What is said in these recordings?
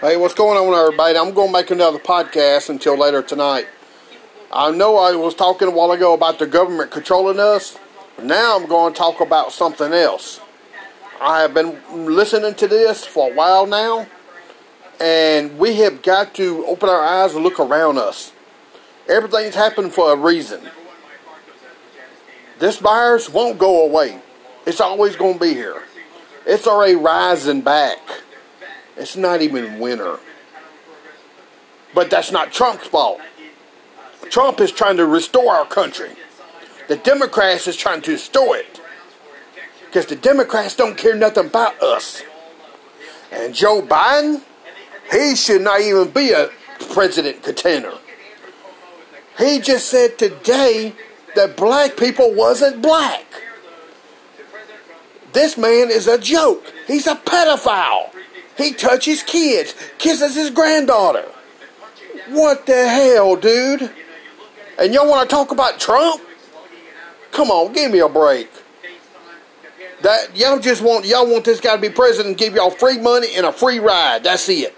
Hey, what's going on, everybody? I'm going to make another podcast until later tonight. I know I was talking a while ago about the government controlling us. Now I'm going to talk about something else. I have been listening to this for a while now, and we have got to open our eyes and look around us. Everything's happened for a reason. This virus won't go away. It's always going to be here. It's already rising back. It's not even winter. But that's not Trump's fault. Trump is trying to restore our country. The Democrats is trying to restore it. Because the Democrats don't care nothing about us. And Joe Biden, he should not even be a president contender. He just said today that black people wasn't black. This man is a joke. He's a pedophile. He touches kids, kisses his granddaughter. What the hell, dude? And y'all want to talk about Trump? Come on, give me a break. That y'all just want y'all want this guy to be president, and give y'all free money and a free ride. That's it.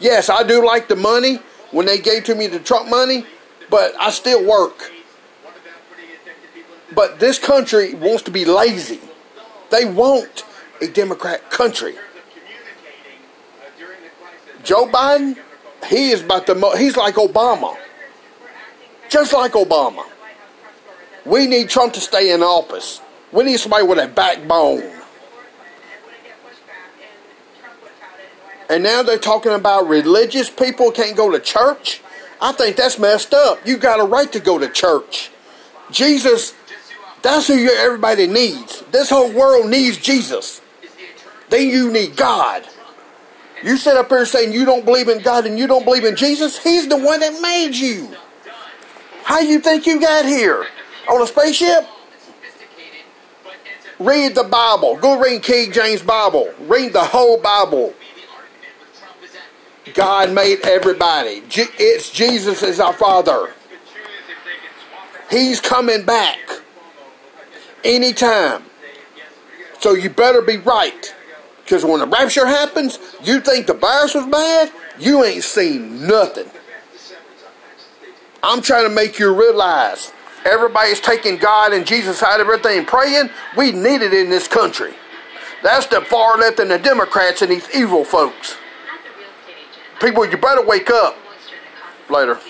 Yes, I do like the money when they gave to me the Trump money, but I still work. But this country wants to be lazy. They want a Democrat country. Joe Biden, he is about the mo- he's like Obama. Just like Obama. We need Trump to stay in office. We need somebody with a backbone. And now they're talking about religious people can't go to church. I think that's messed up. You got a right to go to church. Jesus, that's who everybody needs. This whole world needs Jesus. Then you need God. You sit up here saying you don't believe in God and you don't believe in Jesus. He's the one that made you. How you think you got here? On a spaceship? Read the Bible. Go read King James Bible. Read the whole Bible. God made everybody. It's Jesus is our Father. He's coming back anytime. So you better be right. Because when the rapture happens, you think the virus was bad, you ain't seen nothing. I'm trying to make you realize everybody's taking God and Jesus out of everything praying. We need it in this country. That's the far left and the Democrats and these evil folks. People, you better wake up. Later.